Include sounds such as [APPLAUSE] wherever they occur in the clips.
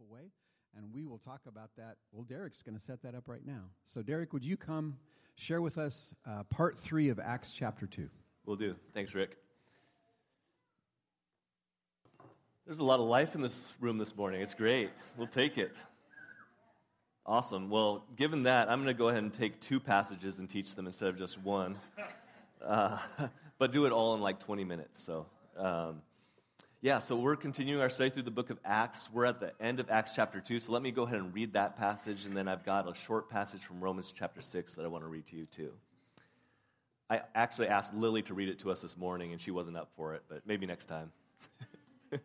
beautiful way. And we will talk about that. Well, Derek's going to set that up right now. So, Derek, would you come share with us uh, part three of Acts chapter 2? Will do. Thanks, Rick. There's a lot of life in this room this morning. It's great. We'll take it. Awesome. Well, given that, I'm going to go ahead and take two passages and teach them instead of just one. Uh, [LAUGHS] but do it all in like 20 minutes. So, um, yeah, so we're continuing our study through the book of Acts. We're at the end of Acts chapter 2, so let me go ahead and read that passage, and then I've got a short passage from Romans chapter 6 that I want to read to you too. I actually asked Lily to read it to us this morning, and she wasn't up for it, but maybe next time. [LAUGHS]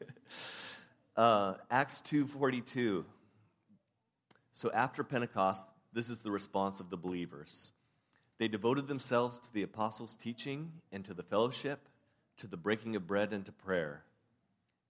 uh, Acts 2.42. So after Pentecost, this is the response of the believers. They devoted themselves to the apostles' teaching and to the fellowship, to the breaking of bread and to prayer.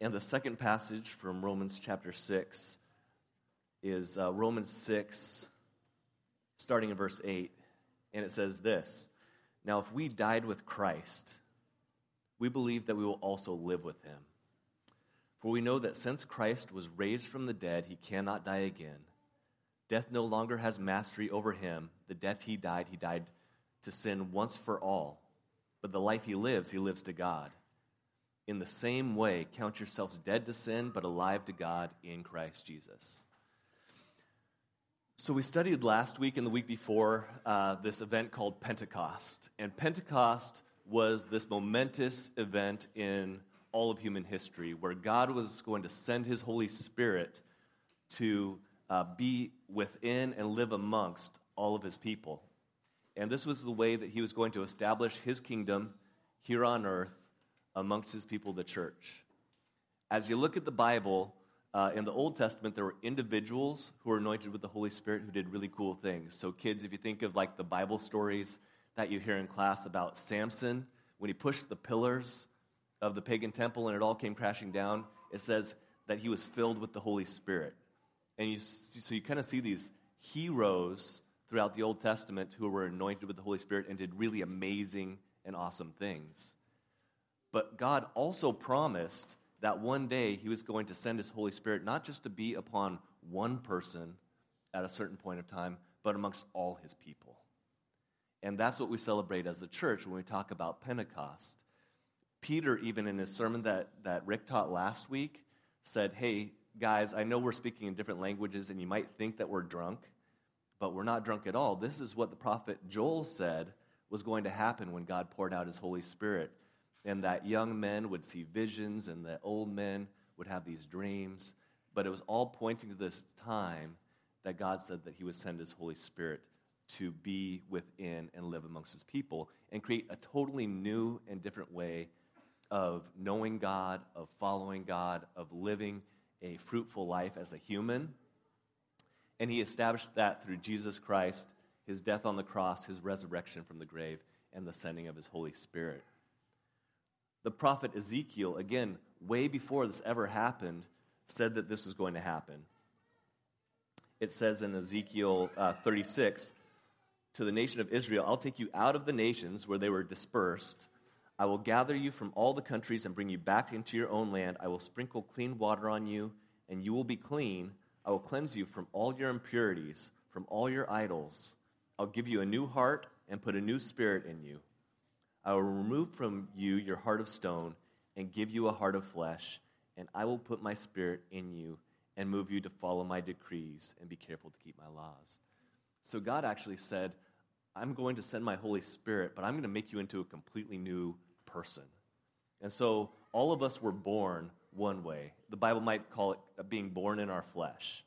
And the second passage from Romans chapter 6 is uh, Romans 6, starting in verse 8. And it says this Now, if we died with Christ, we believe that we will also live with him. For we know that since Christ was raised from the dead, he cannot die again. Death no longer has mastery over him. The death he died, he died to sin once for all. But the life he lives, he lives to God. In the same way, count yourselves dead to sin, but alive to God in Christ Jesus. So, we studied last week and the week before uh, this event called Pentecost. And Pentecost was this momentous event in all of human history where God was going to send his Holy Spirit to uh, be within and live amongst all of his people. And this was the way that he was going to establish his kingdom here on earth amongst his people, the church. As you look at the Bible, uh, in the Old Testament, there were individuals who were anointed with the Holy Spirit who did really cool things. So, kids, if you think of like the Bible stories that you hear in class about Samson, when he pushed the pillars of the pagan temple and it all came crashing down, it says that he was filled with the Holy Spirit. And you, so you kind of see these heroes throughout the Old Testament who were anointed with the Holy Spirit and did really amazing and awesome things. But God also promised that one day He was going to send His Holy Spirit not just to be upon one person at a certain point of time, but amongst all His people. And that's what we celebrate as the church when we talk about Pentecost. Peter, even in his sermon that, that Rick taught last week, said, Hey, guys, I know we're speaking in different languages and you might think that we're drunk, but we're not drunk at all. This is what the prophet Joel said was going to happen when God poured out his Holy Spirit and that young men would see visions and that old men would have these dreams. But it was all pointing to this time that God said that He would send His Holy Spirit to be within and live amongst His people and create a totally new and different way of knowing God, of following God, of living a fruitful life as a human. And He established that through Jesus Christ, His death on the cross, His resurrection from the grave, and the sending of His Holy Spirit. The prophet Ezekiel, again, way before this ever happened, said that this was going to happen. It says in Ezekiel uh, 36 to the nation of Israel, I'll take you out of the nations where they were dispersed. I will gather you from all the countries and bring you back into your own land. I will sprinkle clean water on you, and you will be clean. I will cleanse you from all your impurities, from all your idols. I'll give you a new heart and put a new spirit in you. I will remove from you your heart of stone and give you a heart of flesh, and I will put my spirit in you and move you to follow my decrees and be careful to keep my laws. So God actually said, I'm going to send my Holy Spirit, but I'm going to make you into a completely new person. And so all of us were born one way. The Bible might call it uh, being born in our flesh.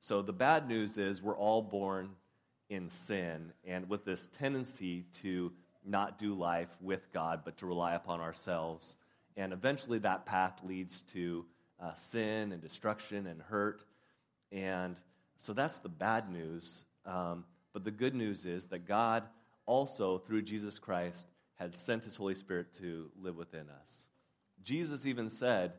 So the bad news is we're all born in sin and with this tendency to not do life with God, but to rely upon ourselves. And eventually that path leads to uh, sin and destruction and hurt. And so that's the bad news. Um, but the good news is that God also, through Jesus Christ, had sent his Holy Spirit to live within us. Jesus even said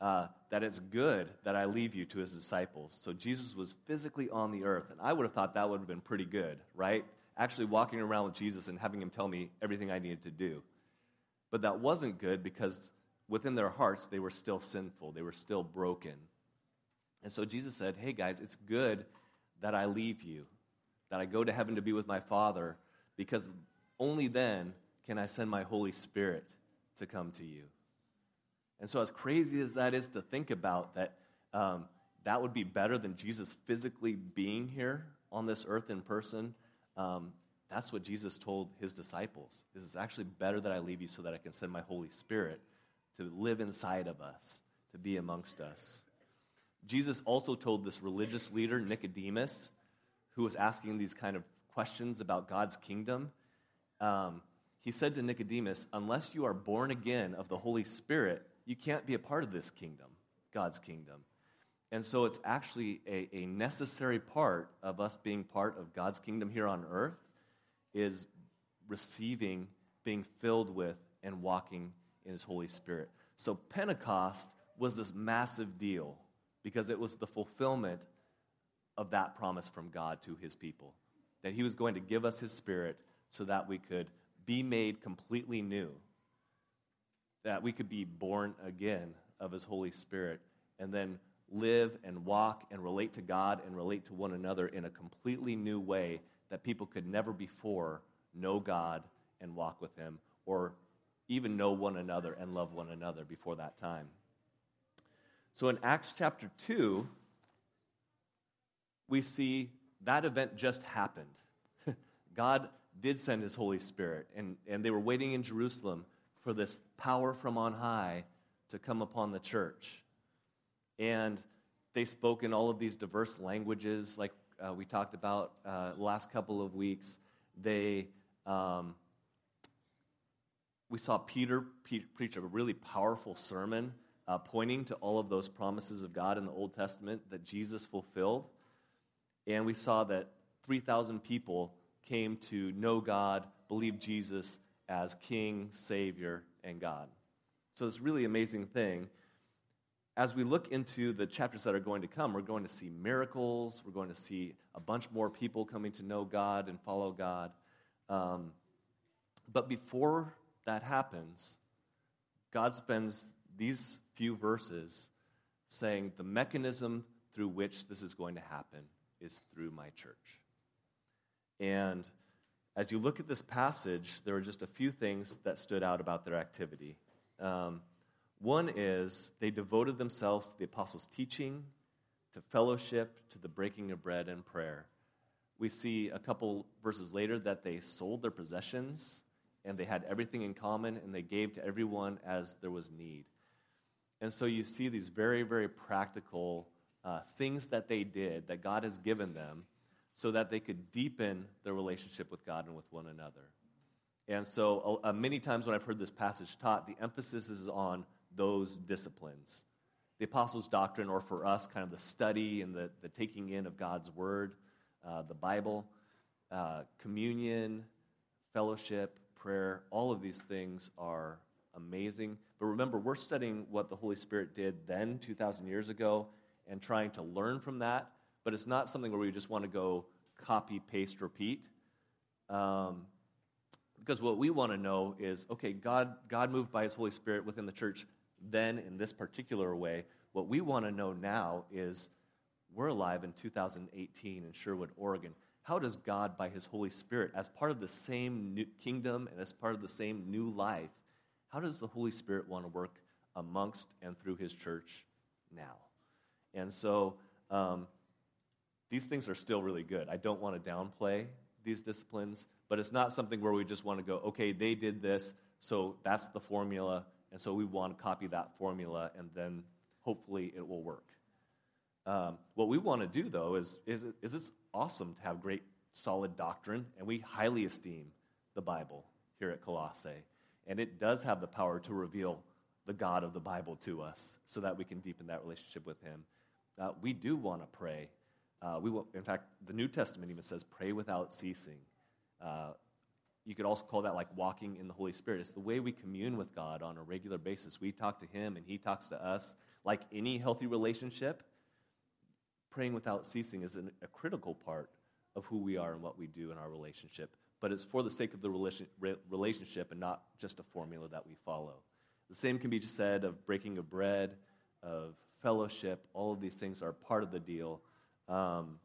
uh, that it's good that I leave you to his disciples. So Jesus was physically on the earth, and I would have thought that would have been pretty good, right? Actually, walking around with Jesus and having him tell me everything I needed to do. But that wasn't good because within their hearts, they were still sinful, they were still broken. And so Jesus said, Hey guys, it's good that I leave you, that I go to heaven to be with my Father, because only then can I send my Holy Spirit to come to you. And so, as crazy as that is to think about, that um, that would be better than Jesus physically being here on this earth in person, um, that's what Jesus told his disciples. This is actually better that I leave you so that I can send my Holy Spirit to live inside of us, to be amongst us. Jesus also told this religious leader, Nicodemus, who was asking these kind of questions about God's kingdom, um, he said to Nicodemus, Unless you are born again of the Holy Spirit, you can't be a part of this kingdom, God's kingdom. And so it's actually a, a necessary part of us being part of God's kingdom here on earth is receiving, being filled with, and walking in His Holy Spirit. So Pentecost was this massive deal because it was the fulfillment of that promise from God to His people. That He was going to give us His Spirit so that we could be made completely new, that we could be born again of His Holy Spirit, and then live and walk and relate to God and relate to one another in a completely new way that people could never before know God and walk with Him, or even know one another and love one another before that time. So in Acts chapter 2, we see that event just happened. [LAUGHS] God did send his Holy Spirit, and, and they were waiting in Jerusalem for this power from on high to come upon the church. And they spoke in all of these diverse languages, like uh, we talked about uh, last couple of weeks. They, um, we saw Peter preach a really powerful sermon uh, pointing to all of those promises of God in the Old Testament that Jesus fulfilled. And we saw that 3,000 people came to know God, believe Jesus as King, Savior, and God. So, this really amazing thing. As we look into the chapters that are going to come, we're going to see miracles. We're going to see a bunch more people coming to know God and follow God. Um, but before that happens, God spends these few verses saying the mechanism through which this is going to happen is through my church. And as you look at this passage, there are just a few things that stood out about their activity. Um, one is they devoted themselves to the apostles' teaching, to fellowship, to the breaking of bread and prayer. We see a couple verses later that they sold their possessions and they had everything in common and they gave to everyone as there was need. And so you see these very, very practical uh, things that they did that God has given them so that they could deepen their relationship with God and with one another. And so, uh, many times when I've heard this passage taught, the emphasis is on those disciplines the apostles' doctrine, or for us, kind of the study and the, the taking in of God's word, uh, the Bible, uh, communion, fellowship, prayer, all of these things are amazing. But remember, we're studying what the Holy Spirit did then, 2,000 years ago, and trying to learn from that but it's not something where we just want to go copy, paste, repeat. Um, because what we want to know is okay, God, God moved by His Holy Spirit within the church then in this particular way. What we want to know now is we're alive in 2018 in Sherwood, Oregon. How does God, by His Holy Spirit, as part of the same kingdom and as part of the same new life, how does the Holy Spirit want to work amongst and through His church now? And so, um, these things are still really good. I don't want to downplay these disciplines, but it's not something where we just want to go, okay, they did this, so that's the formula, and so we want to copy that formula, and then hopefully it will work. Um, what we want to do, though, is, is, is it's awesome to have great, solid doctrine, and we highly esteem the Bible here at Colossae. And it does have the power to reveal the God of the Bible to us so that we can deepen that relationship with Him. that we do want to pray. Uh, we will, in fact, the New Testament even says, pray without ceasing. Uh, you could also call that like walking in the Holy Spirit. It's the way we commune with God on a regular basis. We talk to Him and He talks to us. Like any healthy relationship, praying without ceasing is an, a critical part of who we are and what we do in our relationship. But it's for the sake of the relationship and not just a formula that we follow. The same can be said of breaking of bread, of fellowship. All of these things are part of the deal. Um,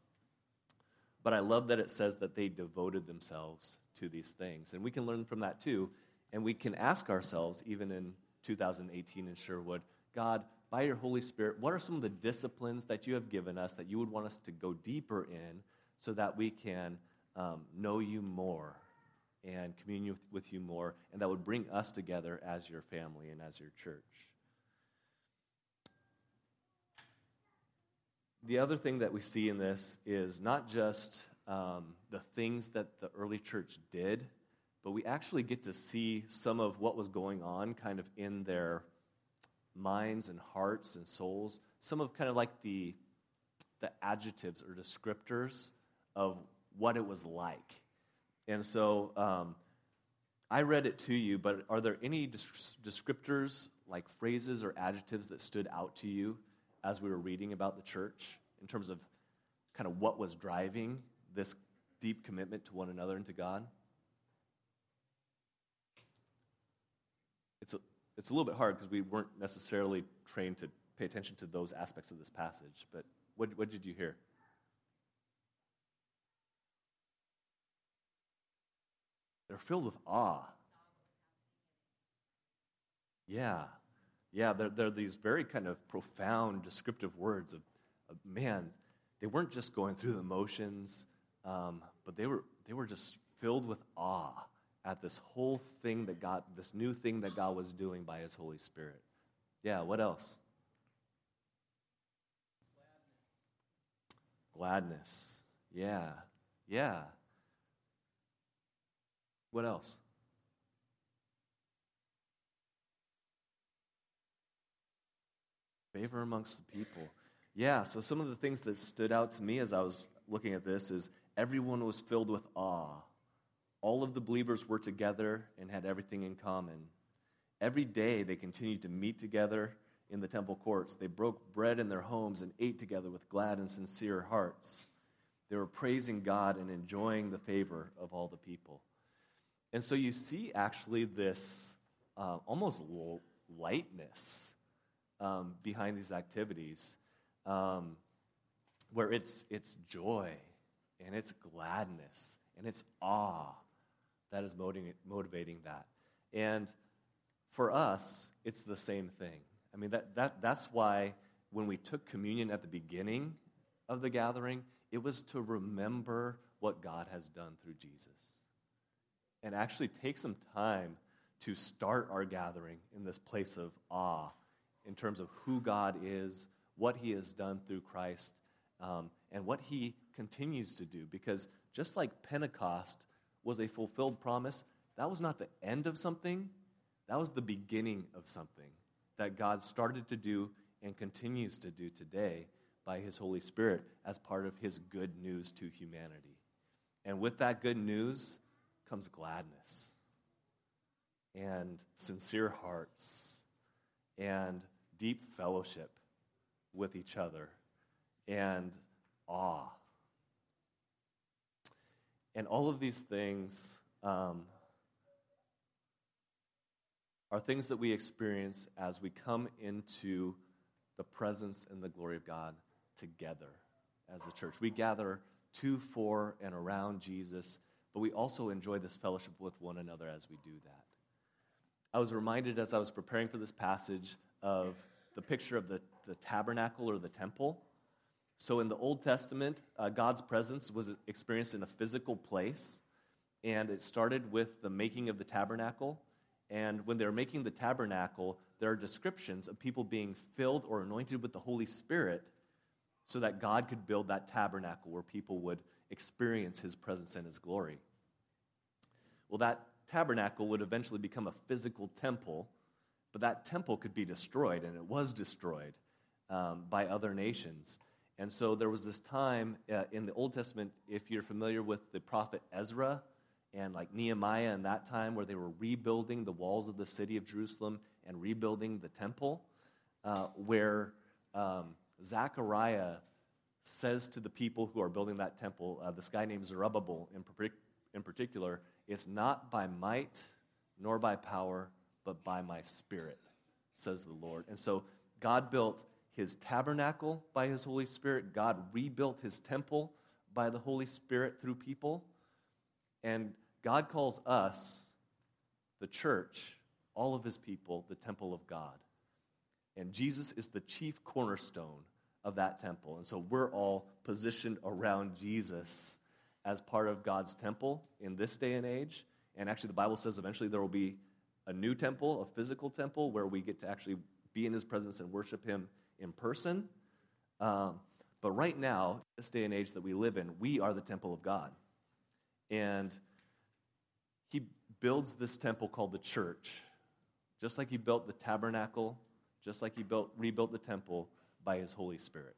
but I love that it says that they devoted themselves to these things. And we can learn from that too. And we can ask ourselves, even in 2018 in Sherwood, God, by your Holy Spirit, what are some of the disciplines that you have given us that you would want us to go deeper in so that we can um, know you more and commune with, with you more, and that would bring us together as your family and as your church? The other thing that we see in this is not just um, the things that the early church did, but we actually get to see some of what was going on kind of in their minds and hearts and souls, some of kind of like the, the adjectives or descriptors of what it was like. And so um, I read it to you, but are there any descriptors, like phrases or adjectives, that stood out to you as we were reading about the church in terms of kind of what was driving this deep commitment to one another and to God? It's a, it's a little bit hard because we weren't necessarily trained to pay attention to those aspects of this passage, but what, what did you hear? They're filled with awe. Yeah. Yeah, they're, they're these very kind of profound, descriptive words of, of man, they weren't just going through the motions. Um, but they were, they were just filled with awe at this whole thing that God, this new thing that God was doing by His Holy Spirit. Yeah, what else? Gladness. Gladness. Yeah, yeah. What else? Favor amongst the people. Yeah, so some of the things that stood out to me as I was looking at this is everyone was filled with awe. All of the believers were together and had everything in common. Every day they continued to meet together in the temple courts. They broke bread in their homes and ate together with glad and sincere hearts. They were praising God and enjoying the favor of all the people. And so you see actually this uh, almost lightness um, behind these activities um, where it's, it's joy and it's gladness and it's awe that is motivating that. And for us, it's the same thing. I mean, that, that, that's why when we took communion at the beginning of the gathering, it was to remember what God has done through Jesus. And actually take some time to start our gathering in this place of awe in terms of who God is, what He has done through Christ, um, and what He continues to do. Because just like Pentecost was a fulfilled promise, that was not the end of something, that was the beginning of something that God started to do and continues to do today by His Holy Spirit as part of His good news to humanity. And with that good news comes gladness and sincere hearts and deep fellowship with each other and awe and all of these things um, are things that we experience as we come into the presence and the glory of God together as the church. We gather to, for, and around Jesus, but we also enjoy this fellowship with one another as we do that. I was reminded as I was preparing for this passage of the picture of the, the tabernacle or the temple. So in the Old Testament, uh, God's presence was experienced in a physical place, and it started with the making of the tabernacle. And when they're making the tabernacle, there are descriptions of people being filled or anointed with the Holy Spirit so that God could build that tabernacle where people would experience his presence and his glory. Well, that tabernacle would eventually become a physical temple, but that temple could be destroyed, and it was destroyed um, by other nations. And so there was this time uh, in the Old Testament, if you're familiar with the prophet Ezra and like Nehemiah in that time, where they were rebuilding the walls of the city of Jerusalem and rebuilding the temple, uh, where um, Zechariah says to the people who are building that temple, uh, this guy named Zerubbabel in, in particular, it's not by might nor by power, but by my spirit, says the Lord. And so God built his tabernacle by his Holy Spirit. God rebuilt his temple by the Holy Spirit through people. And God calls us, the church, all of his people, the temple of God. And Jesus is the chief cornerstone of that temple. And so we're all positioned around Jesus as part of God's temple in this day and age. And actually, the Bible says eventually there will be a new temple, a physical temple, where we get to actually be in his presence and worship him in person. Um, but right now, this day and age that we live in, we are the temple of God. And he builds this temple called the church, just like he built the tabernacle, just like he built, rebuilt the temple by his Holy Spirit.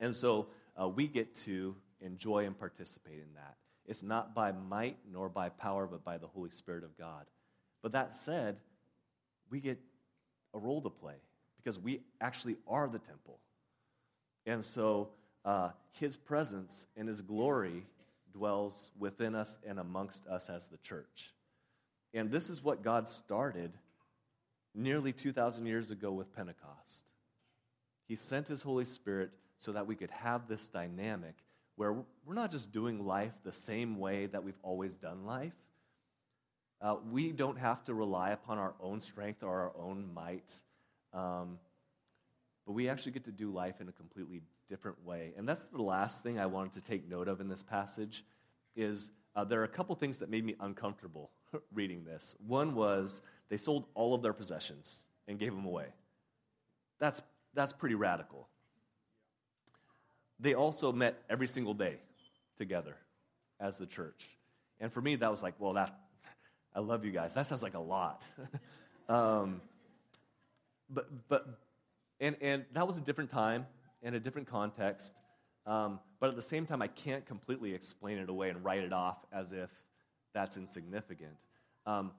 And so uh, we get to enjoy and participate in that. It's not by might nor by power, but by the Holy Spirit of God. But that said, we get a role to play because we actually are the temple. And so uh, his presence and his glory dwells within us and amongst us as the church. And this is what God started nearly 2,000 years ago with Pentecost. He sent his Holy Spirit so that we could have this dynamic where we're not just doing life the same way that we've always done life. Uh, we don't have to rely upon our own strength or our own might um, but we actually get to do life in a completely different way. And that's the last thing I wanted to take note of in this passage is uh, there are a couple things that made me uncomfortable [LAUGHS] reading this. One was they sold all of their possessions and gave them away. That's, that's pretty radical. They also met every single day together as the church. And for me, that was like, well, that, I love you guys. That sounds like a lot. [LAUGHS] um, but, but, and, and that was a different time and a different context. Um, but at the same time, I can't completely explain it away and write it off as if that's insignificant. Um,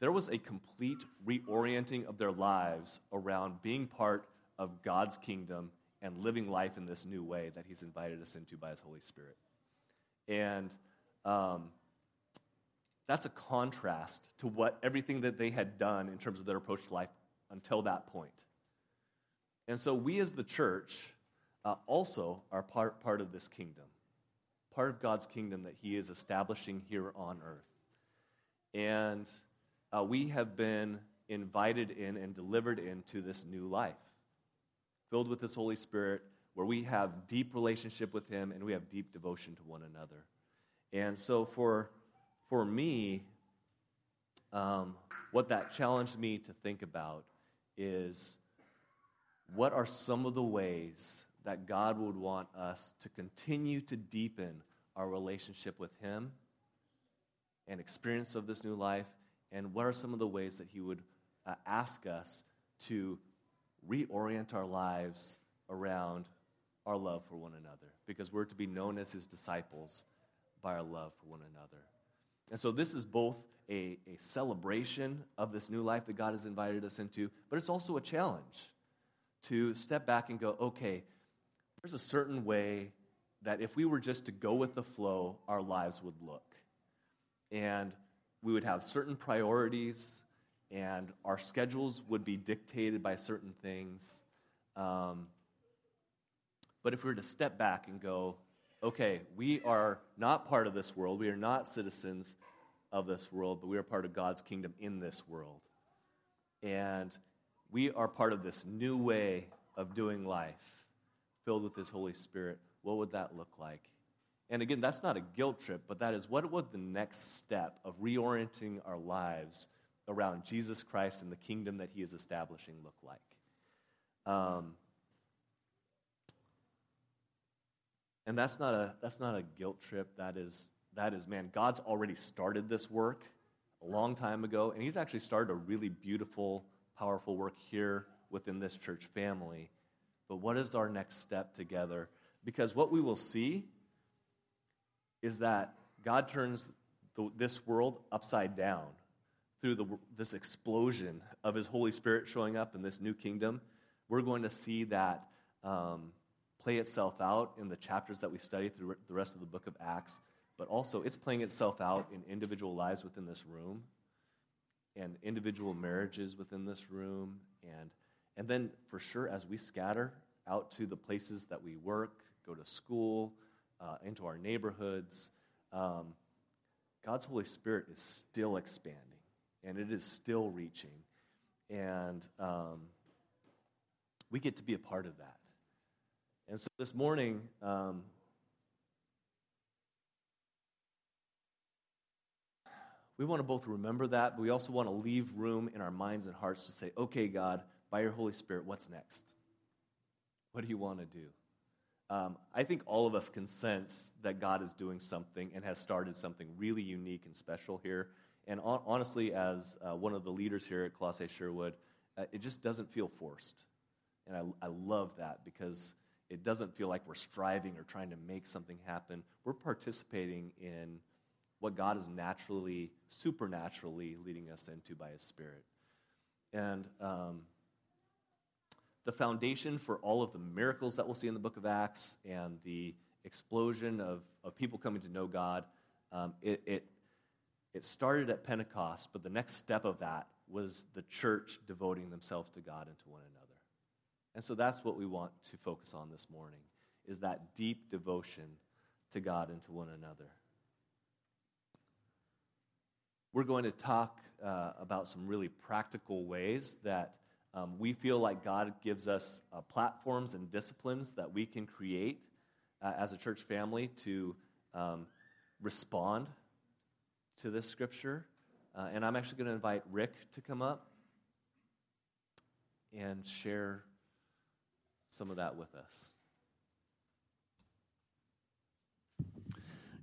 there was a complete reorienting of their lives around being part of God's kingdom and living life in this new way that He's invited us into by His Holy Spirit. And um, that's a contrast to what everything that they had done in terms of their approach to life until that point. And so we as the church uh, also are part, part of this kingdom, part of God's kingdom that He is establishing here on earth. And uh, we have been invited in and delivered into this new life, filled with this Holy Spirit, where we have deep relationship with Him and we have deep devotion to one another. And so for, for me, um, what that challenged me to think about is what are some of the ways that God would want us to continue to deepen our relationship with Him and experience of this new life? And what are some of the ways that He would uh, ask us to reorient our lives around our love for one another? Because we're to be known as His disciples by our love for one another. And so this is both a, a celebration of this new life that God has invited us into, but it's also a challenge to step back and go, okay, there's a certain way that if we were just to go with the flow, our lives would look. And we would have certain priorities, and our schedules would be dictated by certain things. Um, but if we were to step back and go, okay, we are not part of this world, we are not citizens of this world, but we are part of God's kingdom in this world. And we are part of this new way of doing life filled with His Holy Spirit. What would that look like? And again, that's not a guilt trip, but that is what would the next step of reorienting our lives around Jesus Christ and the kingdom that He is establishing look like? Um, and that's not a that's not a guilt trip. That is that is, man, God's already started this work a long time ago, and He's actually started a really beautiful, powerful work here within this church family, but what is our next step together? Because what we will see is that God turns the, this world upside down through the, this explosion of His Holy Spirit showing up in this new kingdom. We're going to see that um, play itself out in the chapters that we study through the rest of the book of Acts, but also it's playing itself out in individual lives within this room and individual marriages within this room. And and then for sure as we scatter out to the places that we work go to school uh, into our neighborhoods um, god's holy spirit is still expanding and it is still reaching. And um, we get to be a part of that and so this morning, um, we want to both remember that, but we also want to leave room in our minds and hearts to say, okay, God, by your Holy Spirit, what's next? What do you want to do? Um, I think all of us can sense that God is doing something and has started something really unique and special here. And on, honestly, as uh, one of the leaders here at Colossae Sherwood, uh, it just doesn't feel forced. And I, I love that because it doesn't feel like we're striving or trying to make something happen. We're participating in what God is naturally, supernaturally leading us into by His Spirit. And um, the foundation for all of the miracles that we'll see in the book of Acts and the explosion of, of people coming to know God, um, it, it, it started at Pentecost, but the next step of that was the church devoting themselves to God and to one another. And so that's what we want to focus on this morning is that deep devotion to God and to one another. We're going to talk uh, about some really practical ways that um, we feel like God gives us uh, platforms and disciplines that we can create uh, as a church family to um, respond to this scripture. Uh, and I'm actually going to invite Rick to come up and share some of that with us.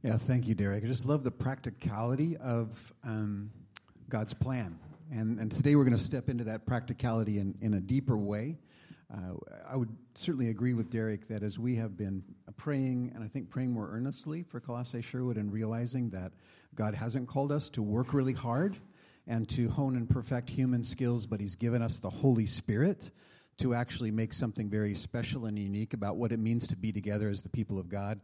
Yeah, thank you, Derek. I just love the practicality of um, God's plan. And, and today we're going to step into that practicality in, in a deeper way. Uh, I would certainly agree with Derek that as we have been praying, and I think praying more earnestly for Colossae Sherwood and realizing that God hasn't called us to work really hard and to hone and perfect human skills, but He's given us the Holy Spirit to actually make something very special and unique about what it means to be together as the people of God.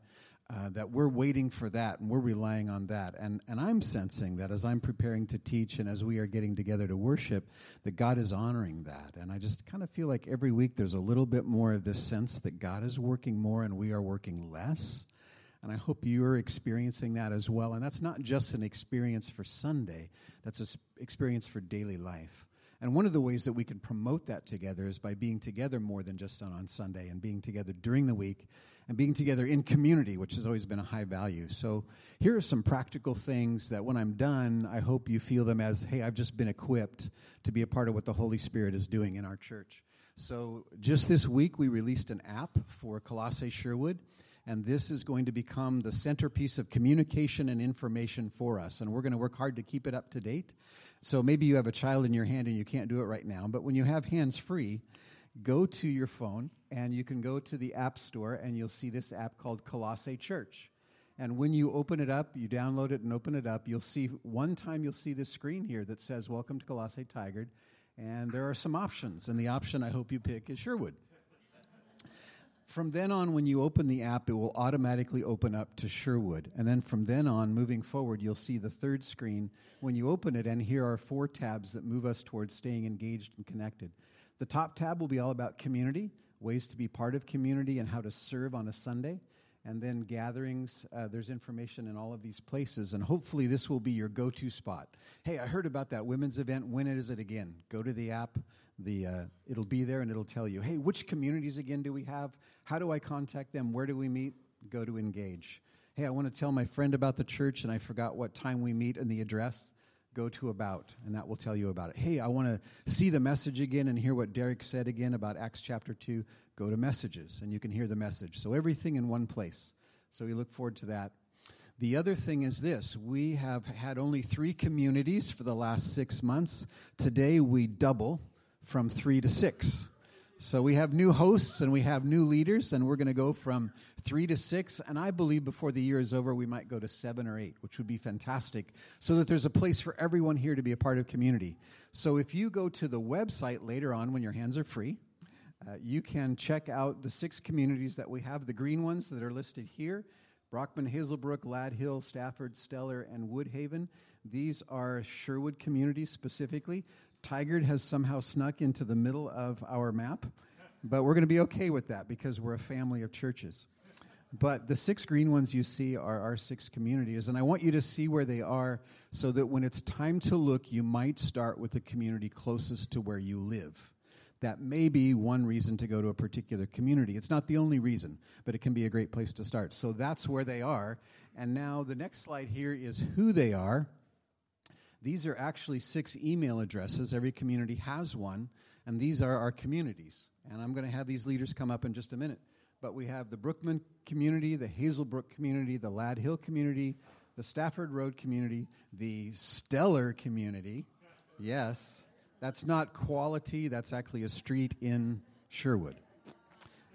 Uh, that we're waiting for that and we're relying on that. And, and I'm sensing that as I'm preparing to teach and as we are getting together to worship, that God is honoring that. And I just kind of feel like every week there's a little bit more of this sense that God is working more and we are working less. And I hope you're experiencing that as well. And that's not just an experience for Sunday, that's an experience for daily life. And one of the ways that we can promote that together is by being together more than just on, on Sunday and being together during the week and being together in community, which has always been a high value. So here are some practical things that when I'm done, I hope you feel them as, hey, I've just been equipped to be a part of what the Holy Spirit is doing in our church. So just this week, we released an app for Colossae Sherwood and this is going to become the centerpiece of communication and information for us. And we're going to work hard to keep it up to date. So maybe you have a child in your hand and you can't do it right now, but when you have hands free, go to your phone and you can go to the App Store and you'll see this app called Colossae Church. And when you open it up, you download it and open it up, you'll see one time you'll see this screen here that says Welcome to Colossae Tigard. And there are some options. And the option I hope you pick is Sherwood. From then on, when you open the app, it will automatically open up to Sherwood. And then from then on, moving forward, you'll see the third screen when you open it, and here are four tabs that move us towards staying engaged and connected. The top tab will be all about community, ways to be part of community, and how to serve on a Sunday. And then gatherings, uh, there's information in all of these places, and hopefully this will be your go to spot. Hey, I heard about that women's event. When is it again? Go to the app, the uh, it'll be there and it'll tell you hey which communities again do we have how do i contact them? Where do we meet? Go to engage. Hey i want to tell my friend about the church and i forgot what time we meet and the address. Go to about and that will tell you about it. Hey i want to see the message again and hear what derek said again about acts chapter 2 go to messages and you can hear the message. So everything in one place. So we look forward to that. The other thing is this. We have had only three communities for the last six months. Today we double from three to six. So we have new hosts and we have new leaders, and we're going to go from three to six. And I believe before the year is over, we might go to seven or eight, which would be fantastic, so that there's a place for everyone here to be a part of community. So if you go to the website later on when your hands are free, uh, you can check out the six communities that we have, the green ones that are listed here Brookman, Hazelbrook, Ladd Hill, Stafford, Stellar, and Woodhaven. These are Sherwood communities specifically. Tigard has somehow snuck into the middle of our map, but we're going to be okay with that because we're a family of churches. But the six green ones you see are our six communities, and I want you to see where they are so that when it's time to look, you might start with the community closest to where you live. That may be one reason to go to a particular community. It's not the only reason, but it can be a great place to start. So that's where they are. And now the next slide here is who they are. These are actually six email addresses. Every community has one, and these are our communities. And I'm going to have these leaders come up in just a minute. But we have the Brookman community, the Hazelbrook community, the Ladd Hill community, the Stafford Road community, the Stellar community. Yes, that's not quality, that's actually a street in Sherwood.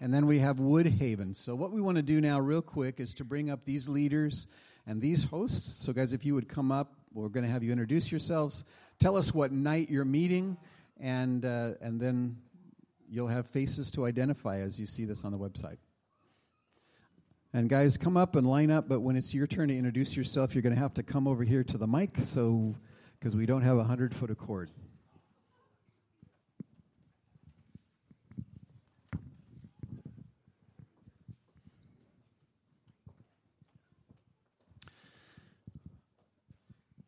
And then we have Woodhaven. So, what we want to do now, real quick, is to bring up these leaders and these hosts. So, guys, if you would come up, we're going to have you introduce yourselves. Tell us what night you're meeting, and, uh, and then you'll have faces to identify as you see this on the website. And guys, come up and line up, but when it's your turn to introduce yourself, you're going to have to come over here to the mic, so because we don't have a hundred foot of cord.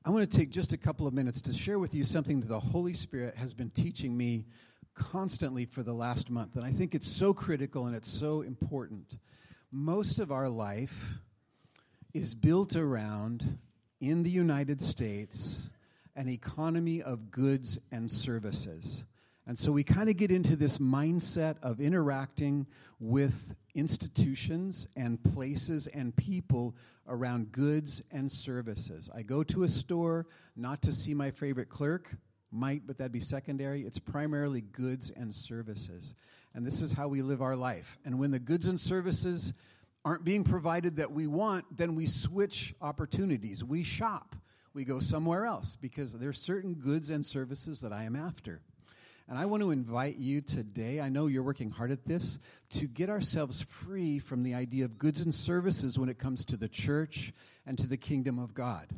I want to take just a couple of minutes to share with you something that the Holy Spirit has been teaching me constantly for the last month. And I think it's so critical and it's so important. Most of our life is built around, in the United States, an economy of goods and services. And so we kind of get into this mindset of interacting with institutions and places and people around goods and services. I go to a store not to see my favorite clerk, might, but that'd be secondary. It's primarily goods and services. And this is how we live our life. And when the goods and services aren't being provided that we want, then we switch opportunities. We shop. We go somewhere else because there's certain goods and services that I am after. And I want to invite you today, I know you're working hard at this, to get ourselves free from the idea of goods and services when it comes to the church and to the kingdom of God.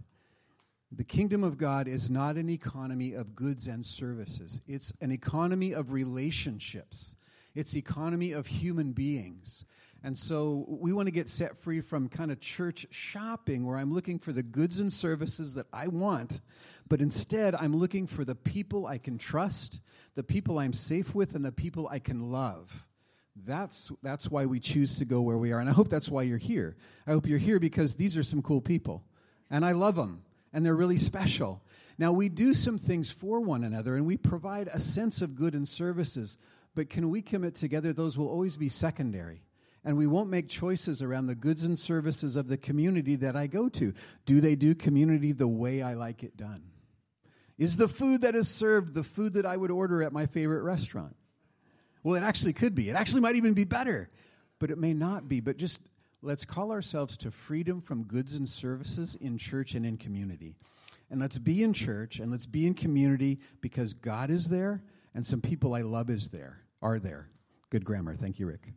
The kingdom of God is not an economy of goods and services. It's an economy of relationships. It's economy of human beings. And so we want to get set free from kind of church shopping where I'm looking for the goods and services that I want, but instead I'm looking for the people I can trust, the people I'm safe with, and the people I can love. That's, that's why we choose to go where we are. And I hope that's why you're here. I hope you're here because these are some cool people. And I love them. And they're really special. Now, we do some things for one another and we provide a sense of good and services. But can we commit together? Those will always be secondary and we won't make choices around the goods and services of the community that I go to. Do they do community the way I like it done? Is the food that is served the food that I would order at my favorite restaurant? Well, it actually could be. It actually might even be better, but it may not be. But just let's call ourselves to freedom from goods and services in church and in community. And let's be in church and let's be in community because God is there and some people I love is there, are there. Good grammar. Thank you, Rick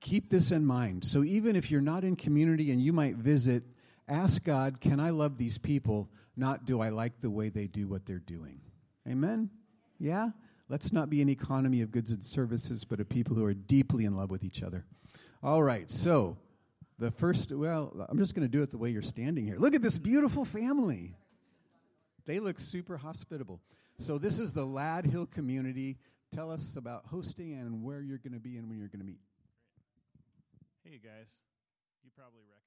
keep this in mind. So even if you're not in community and you might visit, ask God, can I love these people? Not do I like the way they do what they're doing. Amen? Yeah? Let's not be an economy of goods and services, but of people who are deeply in love with each other. All right, so the first, well, I'm just going to do it the way you're standing here. Look at this beautiful family. They look super hospitable. So, this is the Ladd Hill community. Tell us about hosting and where you're going to be and when you're going to meet. Hey guys, you probably recognize.